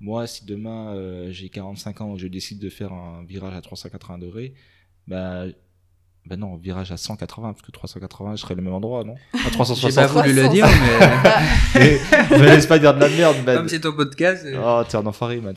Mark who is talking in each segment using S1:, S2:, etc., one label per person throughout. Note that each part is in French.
S1: moi, si demain euh, j'ai 45 ans et je décide de faire un virage à 380 degrés, bah, bah non, virage à 180, parce que 380, je serais le même endroit, non? À 360.
S2: J'ai pas voulu le dire, mais.
S1: mais, me laisse pas dire de la merde, man.
S2: Comme c'est ton podcast. euh,
S1: Oh, t'es un enfoiré, man.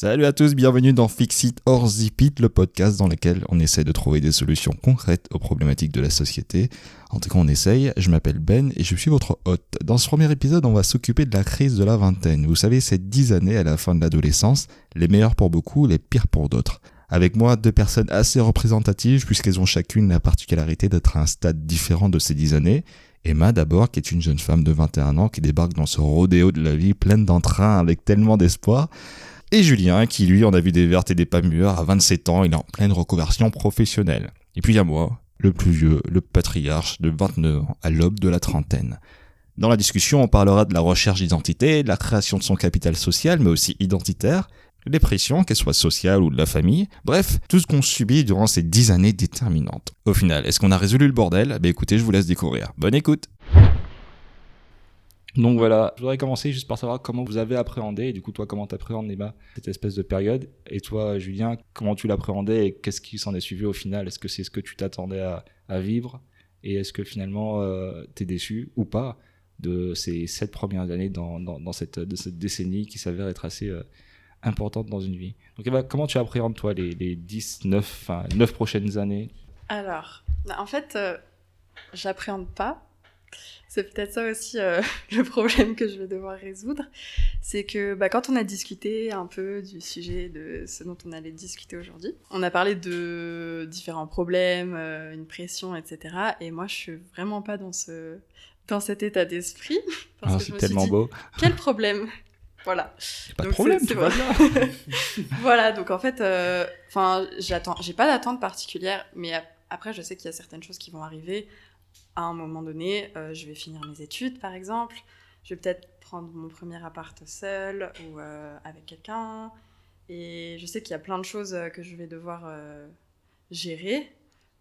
S3: Salut à tous, bienvenue dans Fixit or Zip It, le podcast dans lequel on essaie de trouver des solutions concrètes aux problématiques de la société. En tout cas, on essaye. Je m'appelle Ben et je suis votre hôte. Dans ce premier épisode, on va s'occuper de la crise de la vingtaine. Vous savez, ces dix années à la fin de l'adolescence, les meilleures pour beaucoup, les pires pour d'autres. Avec moi, deux personnes assez représentatives puisqu'elles ont chacune la particularité d'être à un stade différent de ces dix années. Emma d'abord, qui est une jeune femme de 21 ans qui débarque dans ce rodéo de la vie pleine d'entrain avec tellement d'espoir. Et Julien, qui lui en a vu des vertes et des pas mûres, à 27 ans, il est en pleine reconversion professionnelle. Et puis il y a moi, le plus vieux, le patriarche de 29 ans, à l'aube de la trentaine. Dans la discussion, on parlera de la recherche d'identité, de la création de son capital social, mais aussi identitaire, des pressions, qu'elles soient sociales ou de la famille, bref, tout ce qu'on subit durant ces dix années déterminantes. Au final, est-ce qu'on a résolu le bordel? Ben écoutez, je vous laisse découvrir. Bonne écoute
S1: Donc voilà, je voudrais commencer juste par savoir comment vous avez appréhendé, et du coup, toi, comment t'appréhendes, Emma, cette espèce de période? Et toi, Julien, comment tu l'appréhendais et qu'est-ce qui s'en est suivi au final? Est-ce que c'est ce que tu t'attendais à, à vivre? Et est-ce que finalement, euh, t'es déçu ou pas de ces sept premières années dans, dans, dans cette, de cette décennie qui s'avère être assez euh, importante dans une vie? Donc Emma, comment tu appréhendes, toi, les, les 10, 9, enfin, 9 prochaines années?
S4: Alors, bah, en fait, euh, j'appréhende pas. C'est peut-être ça aussi euh, le problème que je vais devoir résoudre. C'est que bah, quand on a discuté un peu du sujet de ce dont on allait discuter aujourd'hui, on a parlé de différents problèmes, euh, une pression, etc. Et moi, je suis vraiment pas dans, ce, dans cet état d'esprit. parce
S1: Ah,
S4: que je
S1: C'est
S4: me suis
S1: tellement
S4: dit,
S1: beau.
S4: Quel problème? Voilà.
S1: Pas de
S4: Donc,
S1: problème,
S4: c'est- vrai. voilà, donc en fait, euh, enfin, j'attends, j'ai pas d'attente particulière, mais ap- après, je sais qu'il y a certaines choses qui vont arriver. À un moment donné, euh, je vais finir mes études, par exemple. Je vais peut-être prendre mon premier appart seul ou euh, avec quelqu'un. Et je sais qu'il y a plein de choses euh, que je vais devoir gérer.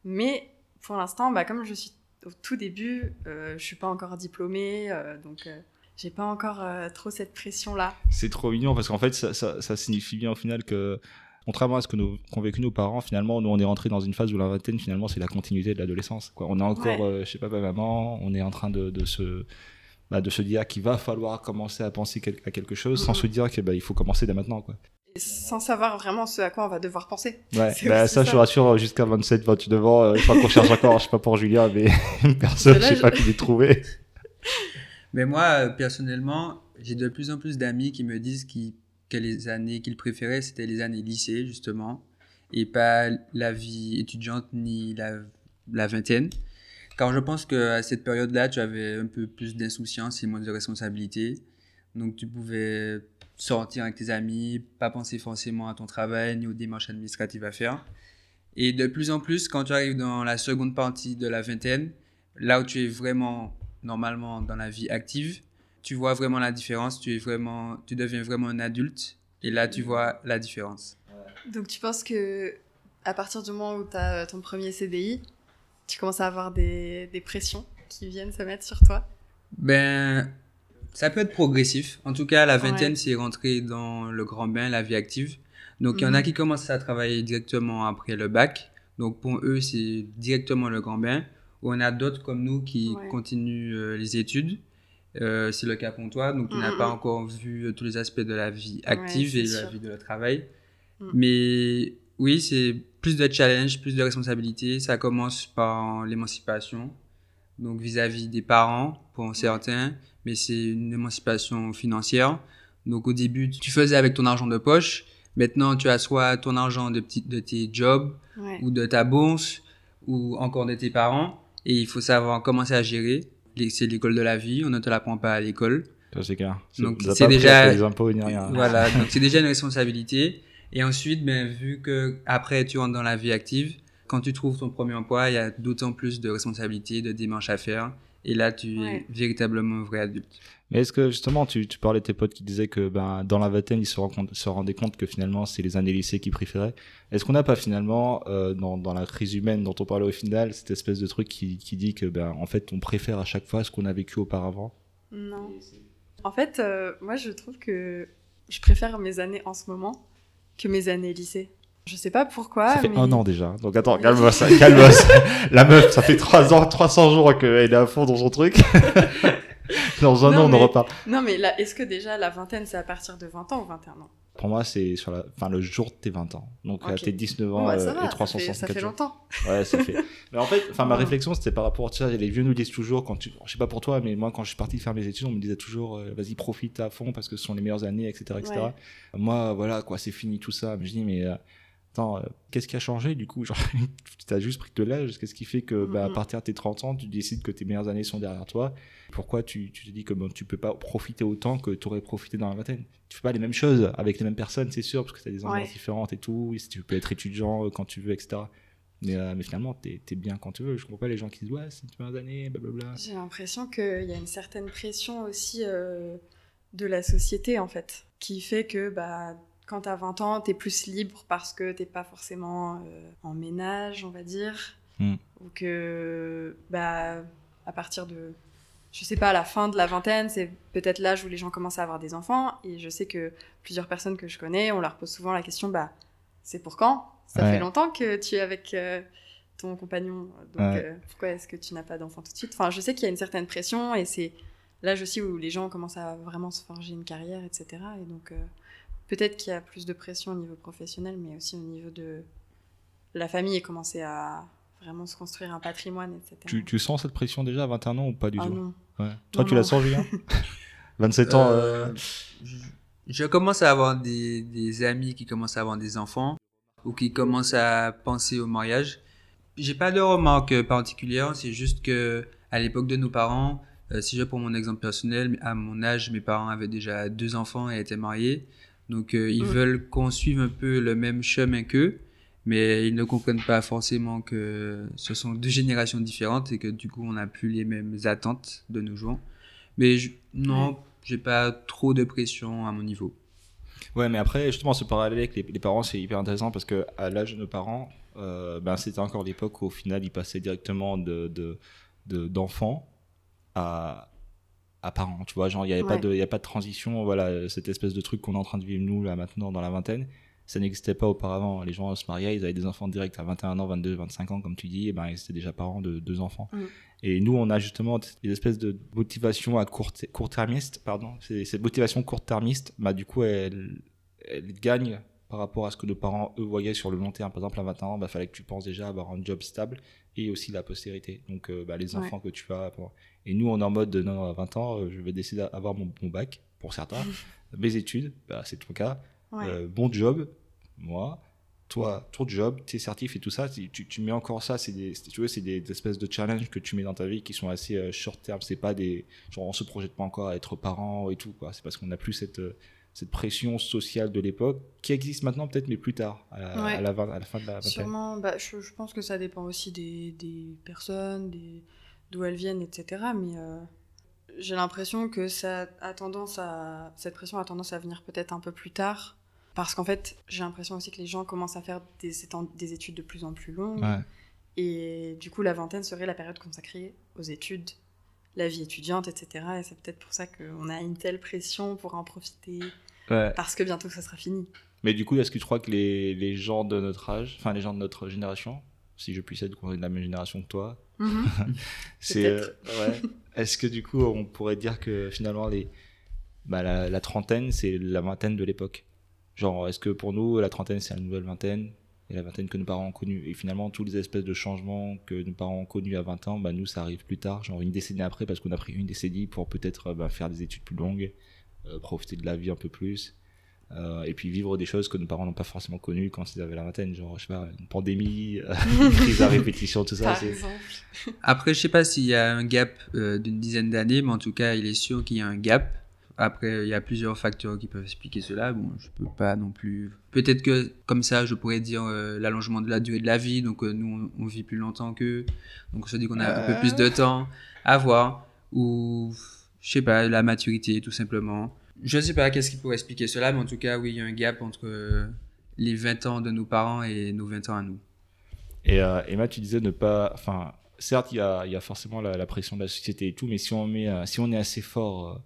S4: Mais pour l'instant, bah, comme je suis au tout début, je suis pas encore diplômée, donc j'ai pas encore trop cette pression-là.
S1: C'est trop mignon parce qu'en fait, ça, ça signifie bien au final que, contrairement à ce que nous, qu'ont vécu nos parents, finalement, nous, on est rentré dans une phase où la vingtaine, finalement, c'est la continuité de l'adolescence. Quoi. On est encore,
S4: Ouais.
S1: euh, je sais pas, maman, on est en train de, de se. Bah, de se dire qu'il va falloir commencer à penser quel- à quelque chose sans
S4: Mhm.
S1: se dire qu'il bah, il faut commencer dès maintenant. Quoi.
S4: Et sans savoir vraiment ce à quoi on va devoir penser.
S1: Ouais, bah, ça, je te rassure, jusqu'à 27, 29 ans, euh, je crois qu'on cherche encore, je sais pas pour Julien, mais personne,
S4: Là,
S1: je sais
S4: je-
S1: pas qui les trouver.
S2: Mais moi, euh, personnellement, j'ai de plus en plus d'amis qui me disent qu'ils- que les années qu'ils préféraient, c'était les années lycée, justement, et pas la vie étudiante ni la, la vingtaine. Car je pense qu'à cette période-là, tu avais un peu plus d'insouciance et moins de responsabilité. Donc, tu pouvais sortir avec tes amis, pas penser forcément à ton travail ni aux démarches administratives à faire. Et de plus en plus, quand tu arrives dans la seconde partie de la vingtaine, là où tu es vraiment normalement dans la vie active, tu vois vraiment la différence, tu es vraiment, tu deviens vraiment un adulte, et là tu vois la différence.
S4: Donc tu penses que à partir du moment où tu as ton premier CDI, tu commences à avoir des, des pressions qui viennent se mettre sur toi?
S2: Ben, ça peut être progressif. En tout cas, la vingtaine,
S4: Ouais.
S2: c'est rentrer dans le grand bain, la vie active. Donc, il y en a
S4: Mhm.
S2: qui commencent à travailler directement après le bac. Donc, pour eux, c'est directement le grand bain. Ou on a d'autres comme nous qui
S4: Ouais.
S2: continuent euh, les études. Euh, c'est le cas pour toi. Donc, tu n'as
S4: Mhm.
S2: pas encore vu euh, tous les aspects de la vie active et de la
S4: sûr.
S2: vie de travail.
S4: Mhm.
S2: Mais oui, c'est plus de challenge, plus de responsabilité. Ça commence par l'émancipation. Donc, vis-à-vis des parents, pour certains, mais c'est une émancipation financière. Donc, au début, tu faisais avec ton argent de poche. Maintenant, tu as soit ton argent de, petit, de tes jobs
S4: Ouais.
S2: ou de ta bourse ou encore de tes parents. Et il faut savoir commencer à gérer. C'est l'école de la vie. On ne te l'apprend pas à l'école.
S1: Ça, c'est clair.
S2: Donc, c'est déjà-
S1: à payer les impôts ni rien.
S2: Voilà, donc c'est déjà une responsabilité. Et ensuite, ben, vu que après tu rentres dans la vie active, quand tu trouves ton premier emploi, il y a d'autant plus de responsabilités, de démarches à faire. Et là, tu
S4: Ouais.
S2: es véritablement un vrai adulte.
S1: Mais est-ce que justement, tu, tu parlais de tes potes qui disaient que ben, dans la vingtaine, ils se, se rendaient compte que finalement, c'est les années lycée qu'ils préféraient Est-ce qu'on n'a pas finalement, euh, dans, dans la crise humaine dont on parlait au final, cette espèce de truc qui, qui dit que ben, en fait, on préfère à chaque fois ce qu'on a vécu auparavant?
S4: Non. En fait, euh, moi, je trouve que je préfère mes années en ce moment que mes années lycée. Je sais pas pourquoi.
S1: Ça fait
S4: mais...
S1: un an déjà. Donc attends, calme-toi, ça, calme-toi. La meuf, ça fait 3 ans, 300 jours qu'elle est à fond dans son truc. dans un
S4: Non,
S1: an, on en
S4: mais-
S1: reparle.
S4: Non, mais là, est-ce que déjà la vingtaine, c'est à partir de 20 ans ou 21 ans?
S1: Pour moi, c'est sur la, enfin, le jour de tes 20 ans. Donc à
S4: Ok.
S1: tes 19
S4: Bon,
S1: ans
S4: bah, ça
S1: euh,
S4: va,
S1: et
S4: ça
S1: 364
S4: fait, ça fait
S1: jours.
S4: longtemps.
S1: Ouais, ça fait. Mais en fait, enfin, ma réflexion, c'était par rapport, tu sais, les vieux nous disent toujours, quand tu, je sais pas pour toi, mais moi, quand je suis parti faire mes études, on me disait toujours, euh, vas-y, profite à fond parce que ce sont les meilleures années, etc., etc.
S4: Ouais.
S1: Moi, voilà, quoi, c'est fini tout ça. Mais je dis, mais, euh, attends, euh, qu'est-ce qui a changé, du coup? Genre, tu as juste pris de l'âge. Qu'est-ce qui fait que, bah, à
S4: Mhm.
S1: partir de tes 30 ans, tu décides que tes meilleures années sont derrière toi? Pourquoi tu, tu te dis que bon, tu peux pas profiter autant que tu aurais profité dans la vingtaine? Tu fais pas les mêmes choses avec les mêmes personnes, c'est sûr, parce que tu as des ambiances
S4: Ouais.
S1: différentes et tout. Tu peux être étudiant euh, quand tu veux, etc. Mais, euh, mais finalement, t'es es bien quand tu veux. Je comprends pas les gens qui disent ouais, c'est une première année, blablabla.
S4: J'ai l'impression qu'il y a une certaine pression aussi euh, de la société, en fait, qui fait que bah, quand t'as 20 ans, t'es plus libre parce que t'es pas forcément euh, en ménage, on va dire.
S1: Mm.
S4: Ou que, bah, à partir de, je sais pas, à la fin de la vingtaine, c'est peut-être l'âge où les gens commencent à avoir des enfants. Et je sais que plusieurs personnes que je connais, on leur pose souvent la question, bah, c'est pour quand? Ça
S1: Ouais.
S4: fait longtemps que tu es avec euh, ton compagnon, donc
S1: Ouais.
S4: euh, pourquoi est-ce que tu n'as pas d'enfant tout de suite? Enfin, je sais qu'il y a une certaine pression et c'est l'âge aussi où les gens commencent à vraiment se forger une carrière, etc. Et donc, euh, peut-être qu'il y a plus de pression au niveau professionnel, mais aussi au niveau de la famille et commencer à vraiment se construire un patrimoine, etc.
S1: Tu, tu sens cette pression déjà à 21 ans ou pas du
S4: Ah
S1: tout?
S4: non.
S1: Ouais. Toi,
S4: Non,
S1: tu la sens, Julien 27 ans. euh,
S2: Euh, je, je commence à avoir des, des amis qui commencent à avoir des enfants ou qui commencent à penser au mariage. J'ai pas de remarque particulière, c'est juste que à l'époque de nos parents, euh, si je prends mon exemple personnel, à mon âge, mes parents avaient déjà deux enfants et étaient mariés. Donc euh, ils
S4: Mm.
S2: veulent qu'on suive un peu le même chemin qu'eux, mais ils ne comprennent pas forcément que ce sont deux générations différentes et que du coup on n'a plus les mêmes attentes de nos jours. Mais je- non, j'ai pas trop de pression à mon niveau.
S1: Ouais, mais après, justement, ce parallèle avec les, les parents, c'est hyper intéressant parce que à l'âge de nos parents, euh, ben, c'était encore l'époque où au final, ils passaient directement de, de, de- d'enfants à, à parents. Tu vois, genre, il n'y avait pas de, il a pas de transition. Voilà, cette espèce de truc qu'on est en train de vivre nous, là, maintenant, dans la vingtaine. Ça n'existait pas auparavant. Les gens se mariaient, ils avaient des enfants directs à 21 ans, 22, 25 ans, comme tu dis, et ben, ils étaient déjà parents de deux enfants.
S4: Mm.
S1: Et nous, on a justement des espèces de motivation à court, court-termiste, pardon. C'est- Cette motivation court-termiste, bah, du coup, elle, elle gagne par rapport à ce que nos parents, eux, voyaient sur le long terme. Par exemple, à 21 ans, il fallait que tu penses déjà avoir un job stable et aussi la postérité. Donc, euh, bah, les
S4: Ouais.
S1: enfants que tu as. Et nous, on est en mode, non, non, à 20 ans, euh, je vais décider d'avoir mon, mon bac, pour certains. Mes études, bah, c'est ton cas.
S4: Ouais.
S1: Euh, bon job, moi. Toi, ton job, tes certifs et tout ça, tu, mets encore ça, c'est des, tu vois, c'est des, des espèces de challenges que tu mets dans ta vie qui sont assez euh, short terme. C'est pas des, genre on se projette pas encore à être parent et tout quoi. C'est parce qu'on n'a plus cette, cette pression sociale de l'époque qui existe maintenant peut-être mais plus tard, à la,
S4: Ouais.
S1: à la, vingt- à la fin de la vingtaine.
S4: Sûrement, bah, je, je pense que ça dépend aussi des, des personnes, d'où elles viennent, etc. Mais euh, j'ai l'impression que ça a tendance à, cette pression a tendance à venir peut-être un peu plus tard. Parce qu'en fait, j'ai l'impression aussi que les gens commencent à faire des, études de plus en plus longues.
S1: Ouais.
S4: Et du coup, la vingtaine serait la période consacrée aux études, la vie étudiante, etc. Et c'est peut-être pour ça qu'on a une telle pression pour en profiter,
S1: Ouais.
S4: parce que bientôt ça sera fini.
S1: Mais du coup, est-ce que tu crois que les, les gens de notre âge, enfin les gens de notre génération, si je puis être de la même génération que toi, c'est
S4: Peut-être.
S1: euh, ouais. Est-ce que du coup, on pourrait dire que finalement les bah, la, la trentaine, c'est la vingtaine de l'époque? Genre, est-ce que pour nous, la trentaine, c'est la nouvelle vingtaine? Et la vingtaine que nos parents ont connue Et finalement, tous les espèces de changements que nos parents ont connus à 20 ans, bah, nous, ça arrive plus tard, genre une décennie après, parce qu'on a pris une décennie pour peut-être bah, faire des études plus longues, profiter de la vie un peu plus. euh, et puis vivre des choses que nos parents n'ont pas forcément connues quand ils avaient la vingtaine, genre, je sais pas, une pandémie, euh, une crise à répétition, tout ça.
S2: Après, je sais pas s'il y a un gap euh, d'une dizaine d'années, mais en tout cas, il est sûr qu'il y a un gap. Après, il y a plusieurs facteurs qui peuvent expliquer cela. Bon, je peux pas non plus. Peut-être que comme ça, je pourrais dire euh, l'allongement de la durée de la vie. Donc euh, nous, on, on vit plus longtemps qu'eux. Donc on se dit qu'on a un peu plus de temps à voir. Ou je sais pas, la maturité, tout simplement. Je sais pas qu'est-ce qui pourrait expliquer cela, mais en tout cas, oui, il y a un gap entre euh, les 20 ans de nos parents et nos 20 ans à nous.
S1: Et euh, Emma, tu disais ne pas. Enfin, certes, il y a, il y a forcément la, la pression de la société et tout, mais si on, met, euh, si on est assez fort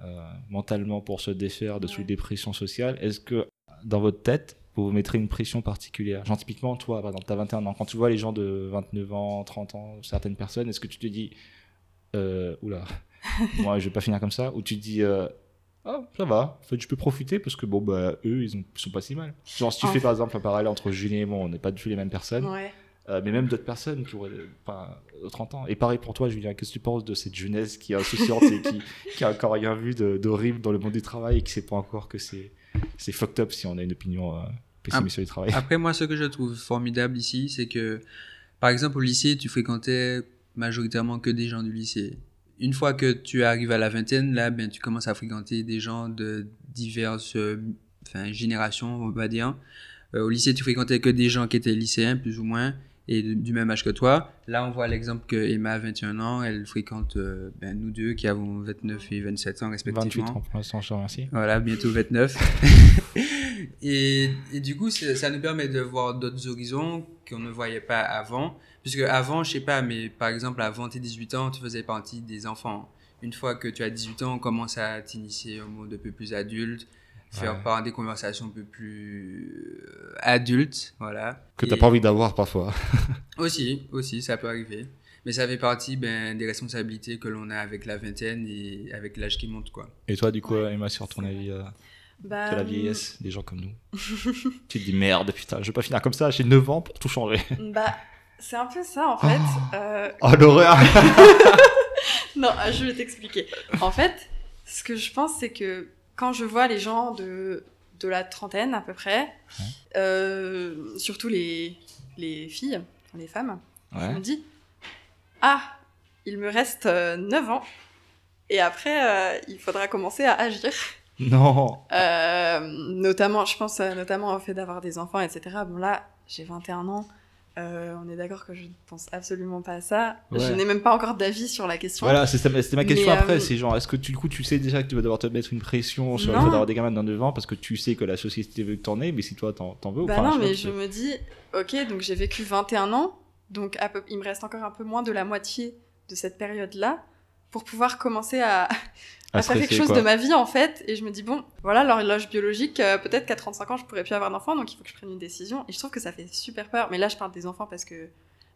S1: euh, euh, mentalement pour se défaire de sous
S4: Ouais.
S1: des pressions sociales, est-ce que dans votre tête, vous vous mettrez une pression particulière? Genre, typiquement, toi, par exemple, tu as 21 ans, quand tu vois les gens de 29 ans, 30 ans, certaines personnes, est-ce que tu te dis, euh, oula, moi, je vais pas finir comme ça Ou tu te dis, euh, ah, ça va, en fait, je peux profiter parce que, bon, bah, eux, ils, ont, ils sont pas si mal. Genre, si tu
S4: En
S1: fais par exemple un parallèle entre Julien et moi, on n'est pas du tout les mêmes personnes.
S4: Ouais.
S1: Euh, mais même d'autres personnes qui auraient enfin, euh, 30 ans. Et pareil pour toi, Julien, qu'est-ce que tu penses de cette jeunesse qui est insouciante et qui, qui a encore rien vu d'horrible dans le monde du travail et qui sait pas encore que c'est c'est fucked up si on a une opinion euh, pessimiste sur le travail?
S2: Après, moi, ce que je trouve formidable ici, c'est que, par exemple, au lycée, tu fréquentais majoritairement que des gens du lycée. Une fois que tu arrives à la vingtaine, là, ben, tu commences à fréquenter des gens de diverses euh, enfin, générations, on va dire. Euh, au lycée, tu fréquentais que des gens qui étaient lycéens, plus ou moins, et de- du même âge que toi. Là, on voit l'exemple que Emma a 21 ans, elle fréquente euh, ben, nous deux qui avons 29 et 27 ans
S1: 28
S2: respectivement.
S1: ans pour l'instant, je te remercie.
S2: Voilà, bientôt 29. et, et du coup, ça nous permet de voir d'autres horizons qu'on ne voyait pas avant. Puisque avant, je sais pas, mais par exemple, avant tes 18 ans, tu faisais partie des enfants. Une fois que tu as 18 ans, on commence à t'initier au monde un peu plus adulte, faire
S1: Ouais.
S2: part des conversations un peu plus euh, adultes, voilà.
S1: Que t'as
S2: Et-
S1: pas envie d'avoir parfois.
S2: Aussi, aussi, ça peut arriver. Mais ça fait partie ben, des responsabilités que l'on a avec la vingtaine et avec l'âge qui monte, quoi.
S1: Et toi, du coup,
S4: Ouais,
S1: Emma, sur ton avis euh,
S4: Bah,
S1: de la vieillesse des gens comme nous Tu te dis merde, putain, je vais pas finir comme ça, j'ai 9 ans pour tout changer.
S4: Bah, c'est un peu ça en fait. Euh,
S1: Oh l'horreur
S4: Non, euh, je vais t'expliquer. En fait, ce que je pense, c'est que quand je vois les gens de, de la trentaine à peu près, euh, surtout les, les filles, les femmes, je
S1: Ouais.
S4: me dis Ah, il me reste euh, 9 ans, et après, euh, il faudra commencer à agir.
S1: Non
S4: Euh, notamment, je pense euh, notamment au fait d'avoir des enfants, etc. Bon, là, j'ai 21 ans. Euh, on est d'accord que je ne pense absolument pas à ça. Je n'ai même pas encore d'avis sur la question.
S1: Voilà, c'était ma question
S4: Mais,
S1: après.
S4: euh,
S1: C'est genre, est-ce que tu, du coup, tu sais déjà que tu vas devoir te mettre une pression sur le fait d'avoir des gamins dans 9 ans parce que tu sais que la société veut que t'en aies, mais si toi t'en, veux
S4: Bah
S1: ou pas
S4: non, mais je me dis, ok, donc j'ai vécu 21 ans, donc à peu- il me reste encore un peu moins de la moitié de cette période-là pour pouvoir commencer à, à, faire quelque chose
S1: quoi.
S4: de ma vie en fait. Et je me dis, bon, voilà, l'horloge biologique, euh, peut-être qu'à 35 ans, je pourrais plus avoir d'enfants, donc il faut que je prenne une décision. Et je trouve que ça fait super peur. Mais là, je parle des enfants parce que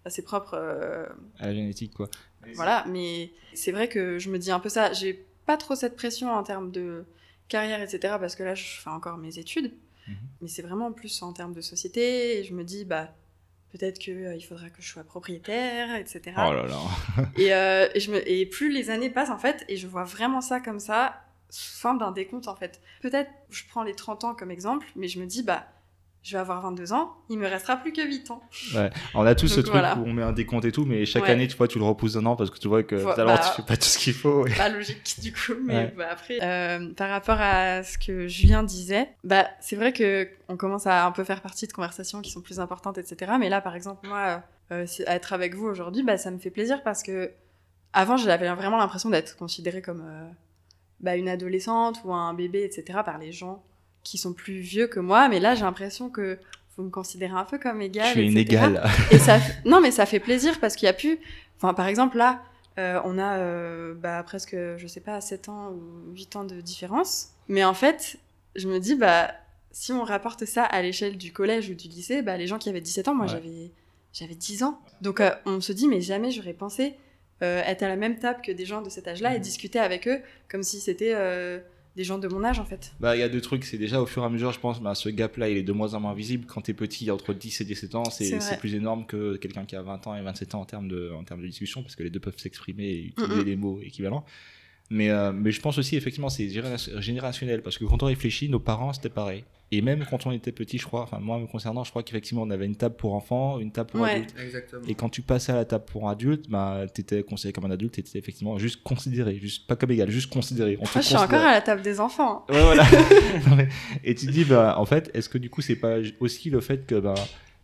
S4: bah, c'est propre, euh,
S1: À la génétique, quoi.
S4: voilà. Mais c'est vrai que je me dis un peu ça. J'ai pas trop cette pression en termes de carrière, etc. Parce que là, je fais encore mes études.
S1: Mhm.
S4: Mais c'est vraiment plus en termes de société. Et je me dis, bah, peut-être qu'il faudra que je sois propriétaire, etc.
S1: Oh là là.
S4: Et, euh, et, je me... et plus les années passent, en fait, et je vois vraiment ça comme ça, sous forme d'un décompte, en fait. Peut-être, je prends les 30 ans comme exemple, mais je me dis, bah, je vais avoir 22 ans, il me restera plus que 8 ans.
S1: On a tous ce truc
S4: voilà.
S1: où on met un décompte et tout, mais chaque
S4: Ouais.
S1: année, tu vois, tu le repousses d'un an parce que tu vois que
S4: bah,
S1: tu fais pas tout ce qu'il faut. et-
S4: Pas logique, du coup, mais
S1: Ouais.
S4: bah, après, euh, par rapport à ce que Julien disait, bah, c'est vrai que on commence à un peu faire partie de conversations qui sont plus importantes, etc. Mais là, par exemple, moi, euh, être avec vous aujourd'hui, bah, ça me fait plaisir parce que avant, j'avais vraiment l'impression d'être considérée comme euh, bah, une adolescente ou un bébé, etc. par les gens qui sont plus vieux que moi. Mais là, j'ai l'impression que vous me considérez un peu comme égale.
S1: Je suis
S4: etc.
S1: inégal.
S4: Et ça, non, mais ça fait plaisir parce qu'il y a plus. Enfin, par exemple, là, euh, on a euh, bah, presque, je sais pas, 7 ans ou 8 ans de différence. Mais en fait, je me dis, bah, si on rapporte ça à l'échelle du collège ou du lycée, bah, les gens qui avaient 17 ans, moi
S1: Ouais.
S4: j'avais, j'avais 10 ans. Donc euh, on se dit, mais jamais j'aurais pensé être à la même table que des gens de cet âge-là et
S1: Mhm.
S4: discuter avec eux comme si c'était des gens de mon âge en fait.
S1: Bah, il y a deux trucs, c'est déjà au fur et à mesure, je pense, bah, ce gap-là, il est de moins en moins visible. Quand t'es petit, entre 10 et 17 ans,
S4: C'est
S1: plus énorme que quelqu'un qui a 20 ans et 27 ans en termes de, en termes de discussion, parce que les deux peuvent s'exprimer et utiliser les mots équivalents. Mais, euh, mais je pense aussi, effectivement, c'est généra- générationnel. Parce que quand on réfléchit, nos parents, c'était pareil. Et même quand on était petit, je crois, enfin, moi, me concernant, je crois qu'effectivement, on avait une table pour enfants, une table pour
S4: Ouais.
S1: adultes.
S2: Exactement.
S1: Et quand tu passais à la table pour adulte, bah, tu étais considéré comme un adulte, tu étais effectivement juste considéré, juste pas comme égal, juste considéré. On
S4: Moi, je suis encore à la table des enfants.
S1: Ouais, voilà. Et tu te dis, bah, en fait, est-ce que du coup, c'est pas aussi le fait que bah,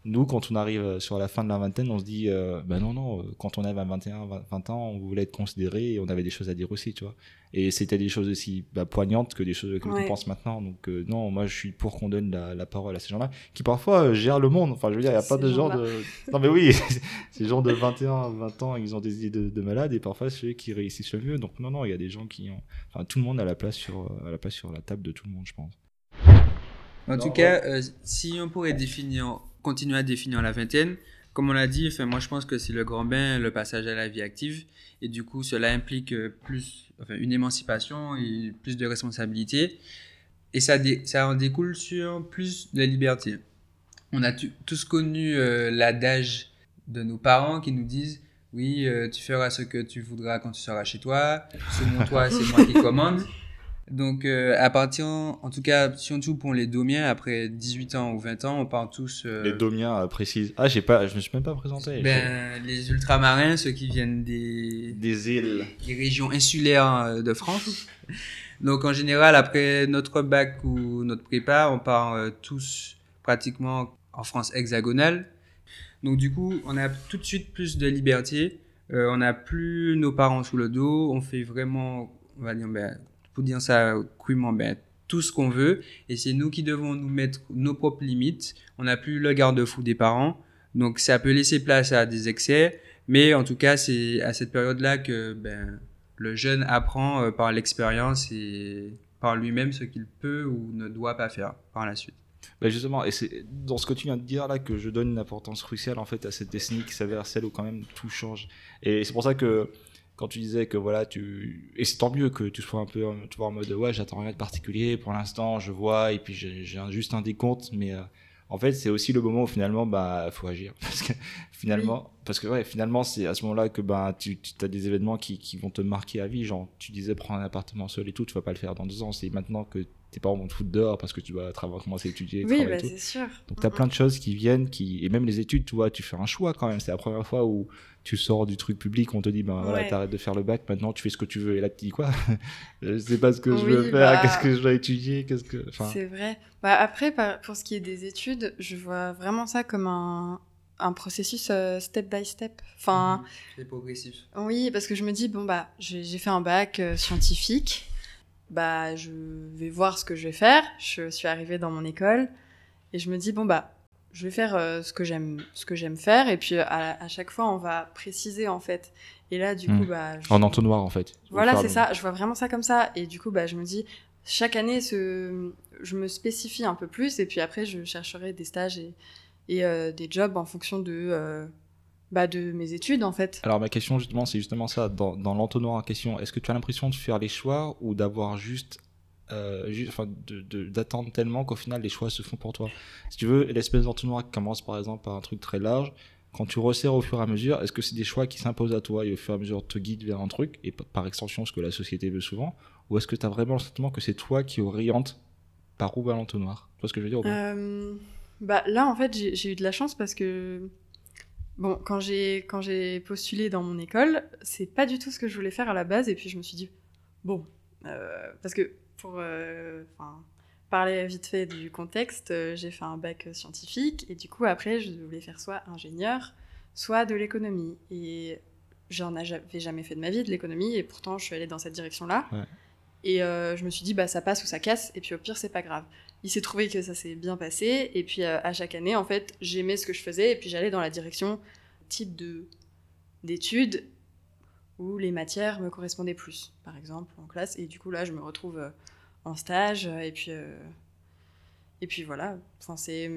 S1: nous, quand on arrive euh, sur la fin de la vingtaine, on se dit, euh, bah non, non, euh, quand on avait 21, 20 20 ans, on voulait être considéré et on avait des choses à dire aussi, tu vois. Et c'était des choses aussi bah, poignantes que des choses que
S4: Ouais.
S1: on pense maintenant. Donc, euh, non, moi, je suis pour qu'on donne la, la parole à ces gens-là qui parfois euh, gèrent le monde. Enfin, je veux dire, il n'y a pas de gens de. Non, mais oui, ces gens de 21, 20 ans, ils ont des idées de, de malades et parfois, c'est ceux qui réussissent le mieux. Donc, non, non, il y a des gens qui ont. Enfin, tout le monde a la place sur, a la place sur la table de tout le monde, je pense.
S2: En
S1: Non,
S2: tout cas, euh, si on pourrait définir, continuer à définir la vingtaine, comme on l'a dit, enfin, moi je pense que c'est le grand bain, le passage à la vie active, et du coup cela implique euh, plus, enfin, une émancipation et plus de responsabilités, et ça, dé- ça en découle sur plus de liberté. On a tous connu euh, l'adage de nos parents qui nous disent oui, euh, tu feras ce que tu voudras quand tu seras chez toi, sur mon toit, c'est moi qui commande. Donc, euh, à partir, en tout cas, surtout pour les domiens, après 18 ans ou 20 ans, on part tous. euh,
S1: Les Domiens euh, précisent. Ah, j'ai pas, je me suis même pas présenté.
S2: ben, les ultramarins, ceux qui viennent des,
S1: Des îles.
S2: des régions insulaires euh, de France. Donc, en général, après notre bac ou notre prépa, on part euh, tous pratiquement en France hexagonale. Donc, du coup, on a tout de suite plus de liberté. Euh, on n'a plus nos parents sous le dos. On fait vraiment, on va dire, ben, pour dire ça crûment, ben, tout ce qu'on veut. Et c'est nous qui devons nous mettre nos propres limites. On n'a plus le garde-fou des parents. Donc, ça peut laisser place à des excès. Mais en tout cas, c'est à cette période-là que ben, le jeune apprend euh, par l'expérience et par lui-même ce qu'il peut ou ne doit pas faire par la suite.
S1: Bah justement, et c'est dans ce que tu viens de dire là que je donne une importance cruciale en fait à cette décennie qui s'avère celle où quand même tout change. Et c'est pour ça que quand tu disais que voilà, tu et c'est tant mieux que tu sois un peu tu vois, en mode ouais, j'attends rien de particulier pour l'instant, je vois et puis j'ai juste un décompte, mais euh, en fait c'est aussi le moment où finalement bah faut agir parce que finalement parce que ouais finalement c'est à ce moment-là que bah tu, tu as des événements qui, qui vont te marquer à vie genre tu disais prendre un appartement seul et tout tu vas pas le faire dans deux ans c'est maintenant que tes parents vont te foutre dehors parce que tu dois travailler, commencer à étudier
S4: Oui, bah, c'est sûr.
S1: Donc, tu as plein de choses qui viennent, qui... et même les études, tu vois, tu fais un choix quand même. C'est la première fois où tu sors du truc public, on te dit, ben voilà,
S4: Ouais.
S1: t'arrêtes de faire le bac, maintenant tu fais ce que tu veux. Et là, tu dis quoi? Je sais pas ce que je veux faire,
S4: bah,
S1: qu'est-ce que je dois étudier, qu'est-ce que. Enfin,
S4: C'est vrai. Bah, après, pour ce qui est des études, je vois vraiment ça comme un, un processus euh, step by step. Enfin,
S2: C'est progressif.
S4: oui, parce que je me dis, bon, bah, j'ai j'ai fait un bac euh, scientifique. Bah, je vais voir ce que je vais faire. Je suis arrivée dans mon école et je me dis, bon, bah, je vais faire euh, ce que j'aime ce que j'aime faire. Et puis, à, à chaque fois, on va préciser, en fait. Et là, du
S1: Hmm.
S4: coup, bah. je-
S1: en entonnoir en fait.
S4: Voilà, c'est ça. Je vois vraiment ça comme ça. Et du coup, bah, je me dis, chaque année, ce... je me spécifie un peu plus. Et puis après, je chercherai des stages et, et euh, des jobs en fonction de, euh, bah, de mes études, en fait.
S1: Alors ma question justement, c'est justement ça. Dans, dans l'entonnoir en question, est-ce que tu as l'impression de faire les choix ou d'avoir juste, euh, juste enfin, d'attendre tellement qu'au final les choix se font pour toi? Si tu veux, l'espèce d'entonnoir qui commence par exemple par un truc très large, quand tu resserres au fur et à mesure, est-ce que c'est des choix qui s'imposent à toi et au fur et à mesure te guident vers un truc et par extension ce que la société veut souvent? Ou est-ce que tu as vraiment le sentiment que c'est toi qui oriente par où va l'entonnoir? Tu vois ce que je veux dire
S4: Euh, bah, là, en fait, j'ai eu de la chance parce que, bon, quand j'ai quand j'ai postulé dans mon école, c'est pas du tout ce que je voulais faire à la base. Et puis, je me suis dit, bon, euh, parce que pour euh, parler vite fait du contexte, euh, j'ai fait un bac scientifique et du coup, après, je voulais faire soit ingénieur, soit de l'économie. Et j'en avais jamais fait de ma vie de l'économie et pourtant, je suis allée dans cette direction-là. Et euh, je me suis dit, bah, ça passe ou ça casse, et puis au pire, c'est pas grave. Il s'est trouvé que ça s'est bien passé, et puis euh, à chaque année, en fait, j'aimais ce que je faisais, et puis j'allais dans la direction type de d'études où les matières me correspondaient plus, par exemple, en classe. Et du coup, là, je me retrouve euh, en stage, et puis, et puis voilà. Enfin, c'est.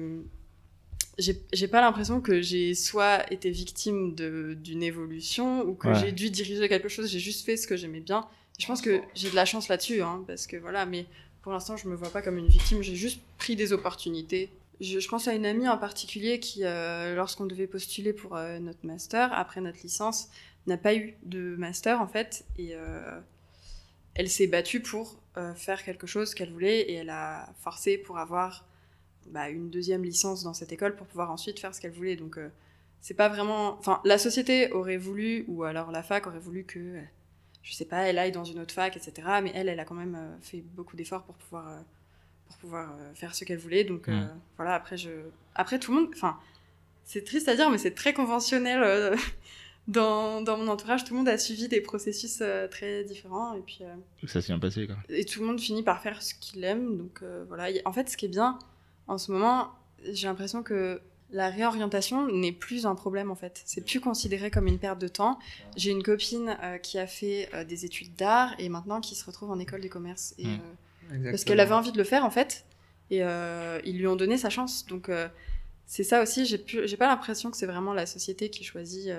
S4: J'ai j'ai pas l'impression que j'ai soit été victime d'une évolution ou que
S1: Ouais.
S4: j'ai dû diriger quelque chose, j'ai juste fait ce que j'aimais bien. Je pense que j'ai de la chance là-dessus, hein, parce que voilà, mais pour l'instant, je me vois pas comme une victime, j'ai juste pris des opportunités. Je, pense à une amie en particulier qui, euh, lorsqu'on devait postuler pour euh, notre master, après notre licence, n'a pas eu de master en fait, et, euh, elle s'est battue pour faire quelque chose qu'elle voulait et elle a forcé pour avoir bah, une deuxième licence dans cette école pour pouvoir ensuite faire ce qu'elle voulait. Donc c'est pas vraiment. Enfin, la société aurait voulu, ou alors la fac aurait voulu que, je sais pas, elle aille dans une autre fac, etc. Mais elle, elle a quand même euh, fait beaucoup d'efforts pour pouvoir, euh, pour pouvoir euh, faire ce qu'elle voulait. Donc
S3: Mm.
S4: voilà, après, je... après tout le monde. Enfin, c'est triste à dire, mais c'est très conventionnel. dans, dans mon entourage, tout le monde a suivi des processus euh, très différents. Et puis. euh,
S1: Ça s'est bien passé, quoi.
S4: et tout le monde finit par faire ce qu'il aime. Donc euh, voilà. En fait, ce qui est bien en ce moment, j'ai l'impression que la réorientation n'est plus un problème en fait. C'est plus considéré comme une perte de temps. J'ai une copine euh, qui a fait euh, des études d'art et maintenant qui se retrouve en école de commerce. Et,
S1: Mm.
S4: euh, parce qu'elle avait envie de le faire en fait. Et ils lui ont donné sa chance. Donc c'est ça aussi. J'ai pas l'impression que c'est vraiment la société qui choisit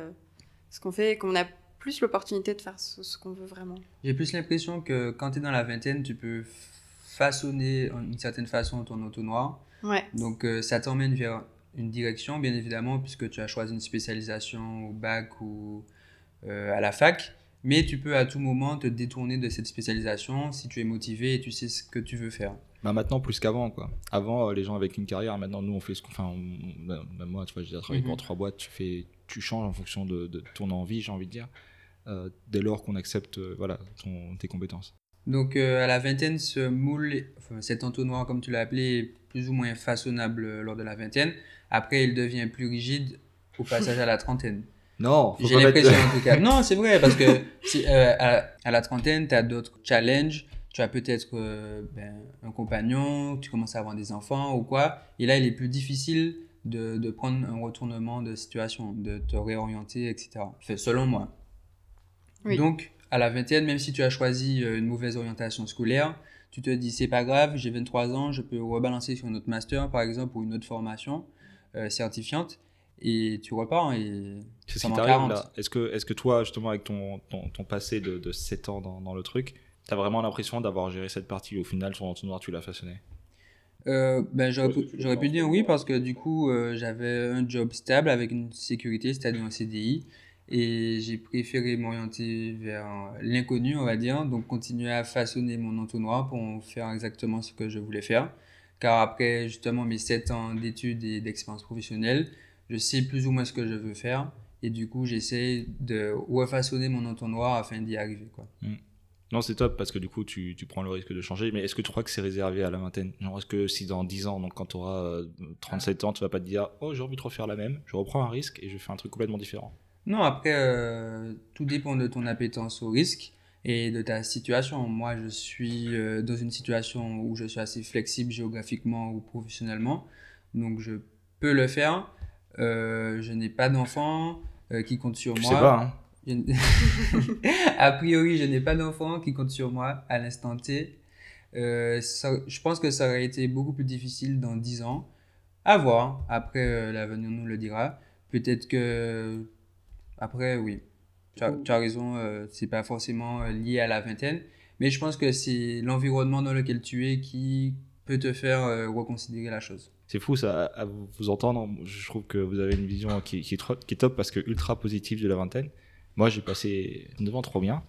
S4: ce qu'on fait, qu'on a plus l'opportunité de faire ce, ce qu'on veut vraiment.
S2: J'ai plus l'impression que quand tu es dans la vingtaine, tu peux façonner d'une certaine façon ton entonnoir.
S4: Ouais.
S2: Donc euh, ça t'emmène vers une direction, bien évidemment, puisque tu as choisi une spécialisation au bac ou euh, à la fac. Mais tu peux à tout moment te détourner de cette spécialisation si tu es motivé et tu sais ce que tu veux faire.
S1: Bah maintenant plus qu'avant quoi. Avant euh, les gens avec une carrière, maintenant nous on fait ce qu'on enfin même moi tu vois j'ai travaillé
S2: Mhm.
S1: pour trois boîtes, tu fais tu changes en fonction de, de ton envie, j'ai envie de dire. euh, dès lors qu'on accepte euh, voilà ton, tes compétences.
S2: Donc euh, à la vingtaine, ce moule, enfin, cet entonnoir comme tu l'as appelé, est plus ou moins façonnable euh, lors de la vingtaine. Après, il devient plus rigide au passage à la trentaine.
S1: Non,
S2: J'ai
S1: mettre-
S2: l'impression en tout cas. Non, c'est vrai, parce que si, euh, à, à la trentaine, tu as d'autres challenges. Tu as peut-être euh, ben, un compagnon, tu commences à avoir des enfants ou quoi. Et là, il est plus difficile de, de prendre un retournement de situation, de te réorienter, etc. Enfin, selon moi.
S4: Oui.
S2: Donc, à la vingtaine, même si tu as choisi euh, une mauvaise orientation scolaire, tu te dis c'est pas grave, j'ai 23 ans, je peux rebalancer sur un autre master par exemple ou une autre formation euh, certifiante et tu repars et
S1: C'est ce qui t'arrive
S2: 40.
S1: là. Est-ce que, est que toi, justement, avec ton, ton, ton passé de, de 7 ans dans, dans le truc, t'as vraiment l'impression d'avoir géré cette partie Au final, ton entonnoir, tu l'as façonné?
S2: Euh, ben, j'aurais,
S1: Ouais,
S2: pu,
S1: c'est-
S2: j'aurais pu dire oui parce que du coup euh, j'avais un job stable avec une sécurité, c'est-à-dire un CDI, et j'ai préféré m'orienter vers l'inconnu, on va dire, donc continuer à façonner mon entonnoir pour faire exactement ce que je voulais faire. Car après justement mes 7 ans d'études et d'expérience professionnelle, je sais plus ou moins ce que je veux faire, et du coup j'essaie de refaçonner mon entonnoir afin d'y arriver. Quoi.
S1: Non, c'est top parce que du coup, tu, tu prends le risque de changer. Mais est-ce que tu crois que c'est réservé à la vingtaine? Genre, est-ce que si dans 10 ans, donc quand tu auras 37 ans, tu vas pas te dire Oh, j'ai envie de refaire la même, je reprends un risque et je fais un truc complètement différent
S2: Non, après, euh, tout dépend de ton appétence au risque et de ta situation. Moi, je suis euh, dans une situation où je suis assez flexible géographiquement ou professionnellement, donc je peux le faire. Euh, je n'ai pas d'enfant qui compte sur
S1: Je
S2: moi.
S1: sais pas, hein.
S2: A priori, je n'ai pas d'enfant qui compte sur moi à l'instant T. Euh, ça- je pense que ça aurait été beaucoup plus difficile dans 10 ans. À voir. Après, euh, l'avenir nous le dira. Peut-être que. Après, oui. Tu as, tu as raison, euh, c'est pas forcément euh, lié à la vingtaine. Mais je pense que c'est l'environnement dans lequel tu es qui peut te faire euh, reconsidérer la chose.
S1: C'est fou ça, à vous vous entendre. Je trouve que vous avez une vision qui, qui est, trop- qui est top parce que ultra positive de la vingtaine. Moi, j'ai passé 9 ans trop bien.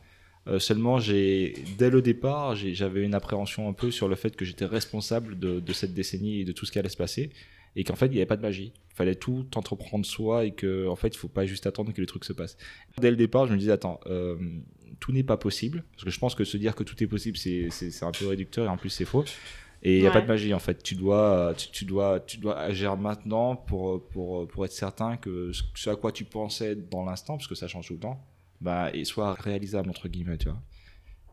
S1: Euh, seulement, j'ai, dès le départ, j'ai- j'avais une appréhension un peu sur le fait que j'étais responsable de, de cette décennie et de tout ce qui allait se passer. Et qu'en fait, il n'y avait pas de magie. Il fallait tout entreprendre soi et que, en fait, il faut pas juste attendre que les trucs se passent. Dès le départ, je me disais, attends, euh, tout n'est pas possible. Parce que je pense que se dire que tout est possible, c'est, un peu réducteur et en plus, c'est faux. Et il n'y a pas de magie en fait. Tu dois, tu, tu dois, tu dois agir maintenant pour, pour, pour être certain que ce, à quoi tu pensais dans l'instant, parce que ça change tout le temps, bah, et soit réalisable entre guillemets, tu vois.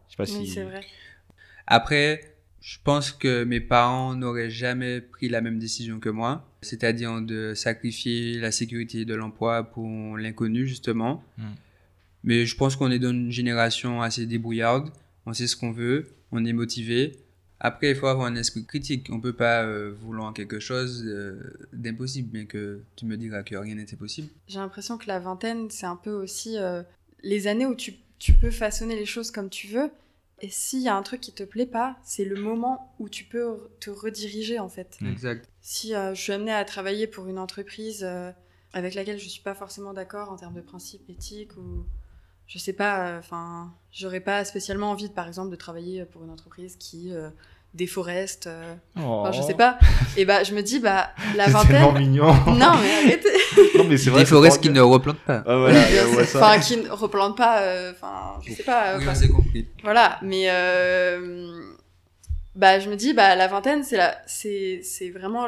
S1: Je sais pas
S4: Oui,
S1: si.
S4: c'est vrai.
S2: Après, je pense que mes parents n'auraient jamais pris la même décision que moi, c'est-à-dire de sacrifier la sécurité de l'emploi pour l'inconnu, justement.
S1: Mm.
S2: Mais je pense qu'on est dans une génération assez débrouillarde, on sait ce qu'on veut, on est motivé. Après, il faut avoir un esprit critique. On peut pas euh, vouloir quelque chose euh, d'impossible, mais que tu me diras que rien n'était possible.
S4: J'ai l'impression que la vingtaine, c'est un peu aussi euh, les années où tu, tu peux façonner les choses comme tu veux. Et s'il y a un truc qui te plaît pas, c'est le moment où tu peux te rediriger en fait.
S1: Mm.
S2: Exact.
S4: Si euh, je suis amenée à travailler pour une entreprise euh, avec laquelle je suis pas forcément d'accord en termes de principes éthiques ou je sais pas, euh, enfin, j'aurais pas spécialement envie, par exemple, de travailler pour une entreprise qui euh, déforeste. euh, enfin, je sais pas. Et bah, je me dis, bah, la
S1: Oh. C'est tellement
S4: vingtaine.
S1: mignon.
S4: Non, mais arrêtez.
S1: non, mais c'est vrai.
S2: Des
S1: c'est
S2: forêts
S1: pas
S2: qui ne replantent pas.
S1: Ah, voilà, ça.
S4: Enfin, qui ne replantent pas. euh, Enfin, je sais pas.
S2: Oui, s'est compris.
S4: Voilà, mais euh, bah, je me dis, bah, la vingtaine, c'est la, c'est, c'est vraiment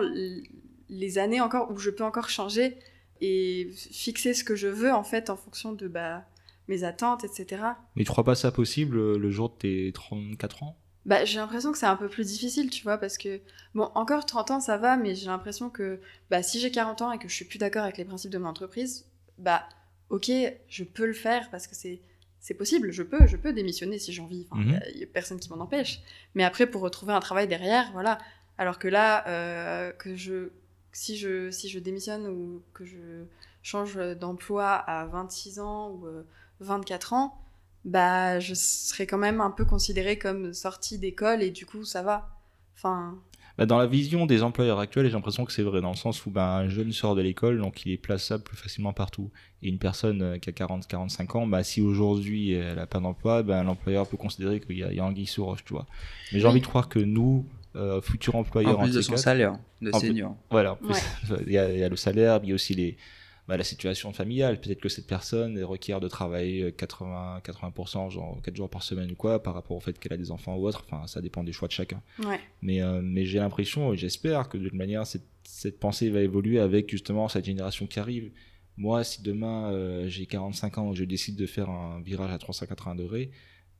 S4: les années encore où je peux encore changer et fixer ce que je veux en fait en fonction de bah, mes attentes, etc.
S1: Mais tu crois pas ça possible euh, le jour de tes 34 ans?
S4: Bah, j'ai l'impression que c'est un peu plus difficile, tu vois, parce que, bon, encore 30 ans, ça va, mais j'ai l'impression que, bah, si j'ai 40 ans et que je suis plus d'accord avec les principes de mon entreprise, bah, ok, je peux le faire parce que c'est, c'est possible, je peux, je peux démissionner si j'ai envie, il
S1: Mhm.
S4: y, a personne qui m'en empêche. Mais après, pour retrouver un travail derrière, voilà. Alors que là, euh, que je, si je, si je démissionne ou que je change d'emploi à 26 ans ou euh, 24 ans, bah, je serais quand même un peu considérée comme sortie d'école et du coup, ça va. Enfin,
S1: Bah, dans la vision des employeurs actuels, j'ai l'impression que c'est vrai, dans le sens où ben, un jeune sort de l'école, donc il est plaçable plus facilement partout. Et une personne euh, qui a 40-45 ans, bah, si aujourd'hui elle n'a pas d'emploi, ben, l'employeur peut considérer qu'il y a, il y a anguille sous roche, tu vois. Mais j'ai envie de croire que nous, euh, futurs employeurs
S2: En plus de son salaire de
S1: En plus-
S2: senior.
S1: Voilà, en plus, il, y y a le salaire, il y a aussi les, bah, la situation familiale. Peut-être que cette personne requiert de travailler 80, 80%, genre 4 jours par semaine ou quoi, par rapport au fait qu'elle a des enfants ou autre. Enfin, ça dépend des choix de chacun.
S4: ouais.
S1: Mais, euh, mais j'ai l'impression, et j'espère que de toute manière, cette, cette pensée va évoluer avec justement cette génération qui arrive. Moi, si demain euh, j'ai 45 ans et je décide de faire un virage à 380 degrés,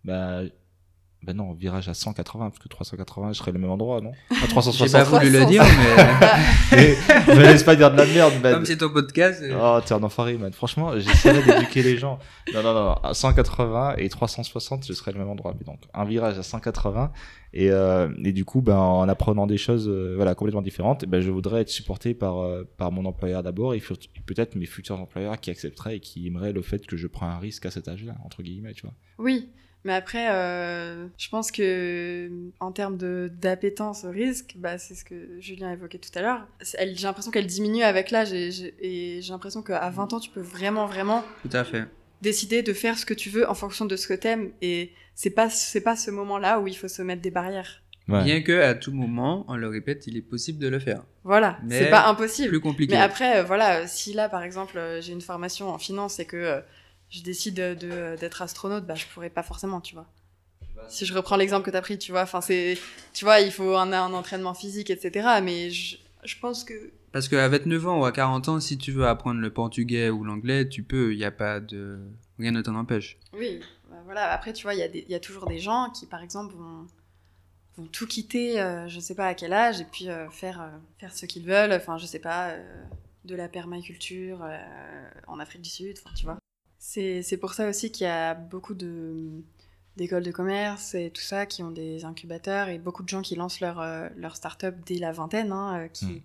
S1: bah, bah non, virage à 180, parce que 380, je serais le même endroit, non? À
S2: J'ai
S1: 360.
S2: pas voulu le
S4: 360.
S2: dire, mais
S1: Mais- me laisse pas dire de la merde, man.
S2: comme c'est ton podcast, euh,
S1: Oh, t'es un enfoiré, man. Franchement, j'essaierai d'éduquer les gens. Non, non, non. À 180 et 360, je serai le même endroit. Mais donc, un virage à 180. Et, euh, et du coup, ben, en apprenant des choses euh, voilà, complètement différentes, ben, je voudrais être supporté par, euh, par mon employeur d'abord et fut- peut-être mes futurs employeurs qui accepteraient et qui aimeraient le fait que je prends un risque à cet âge-là, entre guillemets, tu vois.
S4: Oui, mais après, euh, je pense que en termes de d'appétence au risque, bah, c'est ce que Julien évoquait tout à l'heure. J'ai l'impression qu'elle diminue avec l'âge et j'ai et j'ai l'impression qu'à 20 ans, tu peux vraiment, vraiment
S2: tout à fait.
S4: décider de faire ce que tu veux en fonction de ce que t'aimes. Et c'est pas, c'est pas ce moment-là où il faut se mettre des barrières.
S1: Ouais.
S2: Bien que à tout moment, on le répète, il est possible de le faire.
S4: Voilà, c'est pas impossible.
S2: Plus compliqué.
S4: Mais après, euh, voilà, si là, par exemple, euh, j'ai une formation en finance et que euh, je décide de- de- d'être astronaute, bah, je pourrais pas forcément, tu vois. Si je reprends l'exemple que tu as pris, tu vois, enfin, c'est, tu vois, il faut un, un entraînement physique, etc. Mais je, je pense que,
S2: Parce qu'à 29 ans ou à 40 ans, si tu veux apprendre le portugais ou l'anglais, tu peux, il n'y a pas de... Rien ne t'en empêche.
S4: oui, bah, voilà. Après, tu vois, il y, a des- il y a toujours des gens qui, par exemple, vont, vont tout quitter, euh, je sais pas à quel âge, et puis euh, faire, euh, faire ce qu'ils veulent, enfin, je sais pas, euh, de la permaculture euh, en Afrique du Sud, enfin, tu vois. C'est pour ça aussi qu'il y a beaucoup de d'écoles de commerce et tout ça qui ont des incubateurs et beaucoup de gens qui lancent leur, euh, leur start-up dès la vingtaine, hein, euh, qui,
S1: Mm.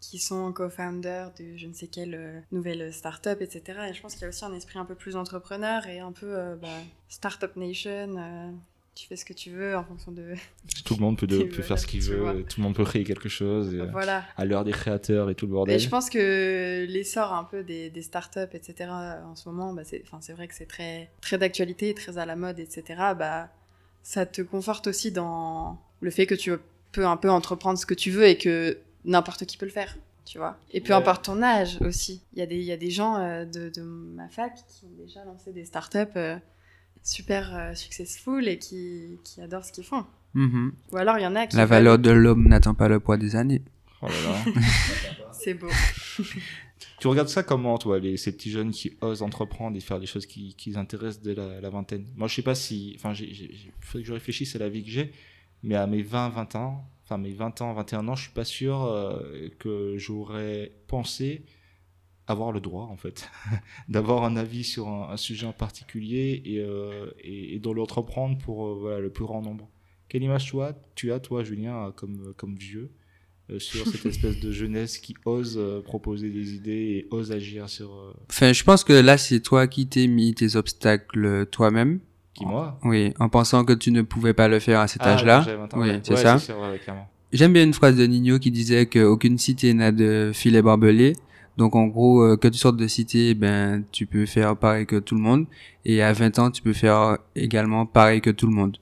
S4: qui sont co-founders de je ne sais quelle euh, nouvelle start-up, etc. Et je pense qu'il y a aussi un esprit un peu plus entrepreneur et un peu euh, bah, start-up nation. euh, tu fais ce que tu veux en fonction de.
S1: Tout le monde peut, de-
S4: Et
S1: peut
S4: voilà,
S1: faire ce qu'il veut, tout le monde peut créer quelque chose. et, euh,
S4: voilà.
S1: à l'heure des créateurs et tout le
S4: Et
S1: bordel.
S4: je pense que l'essor un peu des, des startups, etc., en ce moment, bah, c'est vrai que c'est très, très d'actualité, très à la mode, etc. Bah, ça te conforte aussi dans le fait que tu peux un peu entreprendre ce que tu veux et que n'importe qui peut le faire, tu vois. Et peu
S1: Ouais.
S4: importe ton âge aussi. Il y, a des- il y a des gens euh, de, de ma fac qui ont déjà lancé des startups euh, super euh, successful et qui, qui adorent ce qu'ils font.
S2: Mhm.
S4: Ou alors il y en a qui...
S2: La valeur de l'homme n'attend pas le poids des années.
S1: Oh là là.
S4: C'est beau.
S1: Tu regardes ça comment, toi, les, ces petits jeunes qui osent entreprendre et faire des choses qui, qui les intéressent dès la, la vingtaine? Moi, je sais pas si. Enfin, il faudrait que je réfléchisse à la vie que j'ai, mais à mes 20, 20 ans, enfin, mes 20 ans, 21 ans, je suis pas sûr euh, que j'aurais pensé avoir le droit, en fait, d'avoir un avis sur un, un sujet en particulier et, euh, et, et de l'entreprendre pour euh, voilà, le plus grand nombre. Quelle image toi, tu as, toi, Julien, comme, comme vieux euh, sur cette espèce de jeunesse qui ose euh, proposer des idées et ose agir sur euh,
S2: Enfin, je pense que là, c'est toi qui t'es mis tes obstacles toi-même.
S1: qui moi?
S2: Oui, en pensant que tu ne pouvais pas le faire à cet
S1: Ah,
S2: âge-là.
S1: quand j'avais 20 ans,
S2: Oui,
S1: ouais.
S2: c'est
S1: Ouais,
S2: ça. J'aime bien une phrase de Nino qui disait qu'aucune cité n'a de filet barbelé. Donc en gros, euh, que tu sortes de cité, ben tu peux faire pareil que tout le monde. Et à 20 ans, tu peux faire également pareil que tout le monde.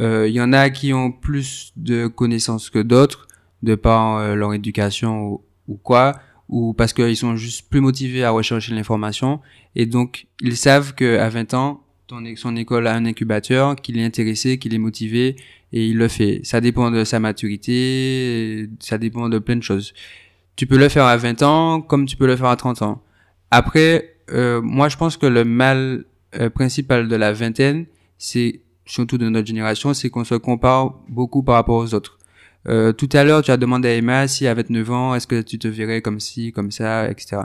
S2: Il y en a qui ont plus de connaissances que d'autres, de par leur éducation ou, quoi, ou parce qu'ils sont juste plus motivés à rechercher l'information. Et donc, ils savent que à 20 ans, ton, son école a un incubateur, qu'il est intéressé, qu'il est motivé, et il le fait. Ça dépend de sa maturité, ça dépend de plein de choses. Tu peux le faire à 20 ans, comme tu peux le faire à 30 ans. Après, euh, moi, je pense que le mal euh, principal de la vingtaine, c'est surtout de notre génération, c'est qu'on se compare beaucoup par rapport aux autres. Euh, tout à l'heure, tu as demandé à Emma si à 29 ans, est-ce que tu te verrais comme ci, comme ça, etc.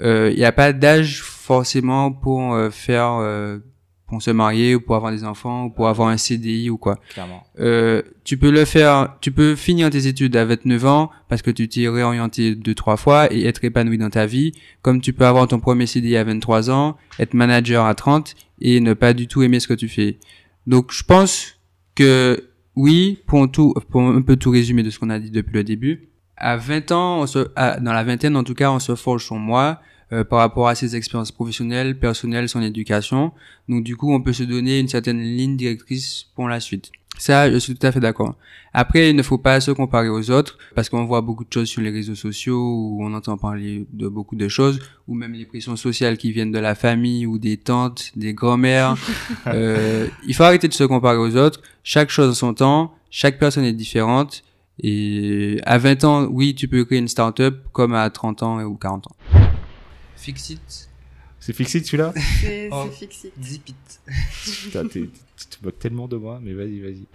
S2: Il euh, n'y a pas d'âge forcément pour euh, faire, euh, pour se marier ou pour avoir des enfants ou pour avoir un CDI ou quoi.
S1: Clairement.
S2: Euh, tu peux le faire, tu peux finir tes études à 29 ans parce que tu t'es réorienté deux trois fois et être épanoui dans ta vie, comme tu peux avoir ton premier CDI à 23 ans, être manager à 30 et ne pas du tout aimer ce que tu fais. Donc je pense que oui, pour tout, pour un peu tout résumer de ce qu'on a dit depuis le début, à 20 ans, on se, dans la vingtaine en tout cas, on se forge son moi euh, par rapport à ses expériences professionnelles, personnelles, son éducation. Donc du coup, on peut se donner une certaine ligne directrice pour la suite. Ça, je suis tout à fait d'accord. Après, il ne faut pas se comparer aux autres parce qu'on voit beaucoup de choses sur les réseaux sociaux où on entend parler de beaucoup de choses ou même les pressions sociales qui viennent de la famille ou des tantes, des grand-mères. euh, il faut arrêter de se comparer aux autres. Chaque chose en son temps. Chaque personne est différente. Et à 20 ans, oui, tu peux créer une start-up comme à 30 ans ou 40 ans. Fixit.
S1: C'est Fixit celui-là
S4: C'est
S2: Oh.
S4: c'est Fixit.
S2: Zipit.
S1: Putain, t'es- tu te moques tellement de moi, mais vas-y, vas-y.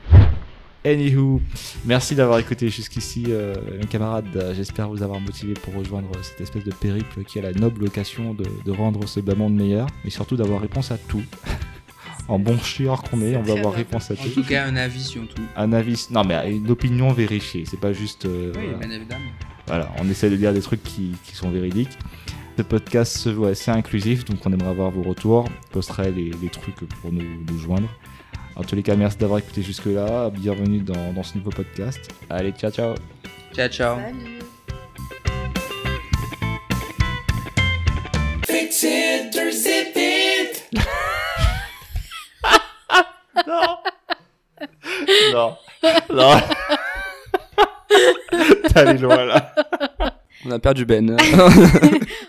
S1: Anywho, merci d'avoir écouté jusqu'ici, euh, mes camarades. J'espère vous avoir motivé pour rejoindre cette espèce de périple qui a la noble occasion de, de rendre ce bas monde meilleur, mais surtout d'avoir réponse à tout. en bon chieur qu'on est, on va avoir réponse à
S2: En
S1: tout.
S2: tout cas, un avis sur tout.
S1: Un avis, non mais une opinion vérifiée, c'est pas juste. euh,
S2: Oui,
S1: voilà.
S2: bien évidemment.
S1: Voilà, on essaie de dire des trucs qui, qui sont véridiques. Ce podcast, se voit assez inclusif, donc on aimerait avoir vos retours. On posterait les, les trucs pour nous, nous joindre. En tous les cas, merci d'avoir écouté jusque-là. Bienvenue dans, dans ce nouveau podcast. Allez, ciao, ciao.
S2: Ciao, ciao.
S4: Salut.
S5: Fix it or zip it.
S1: Non Non Non T'es allé loin là.
S2: On a perdu Ben.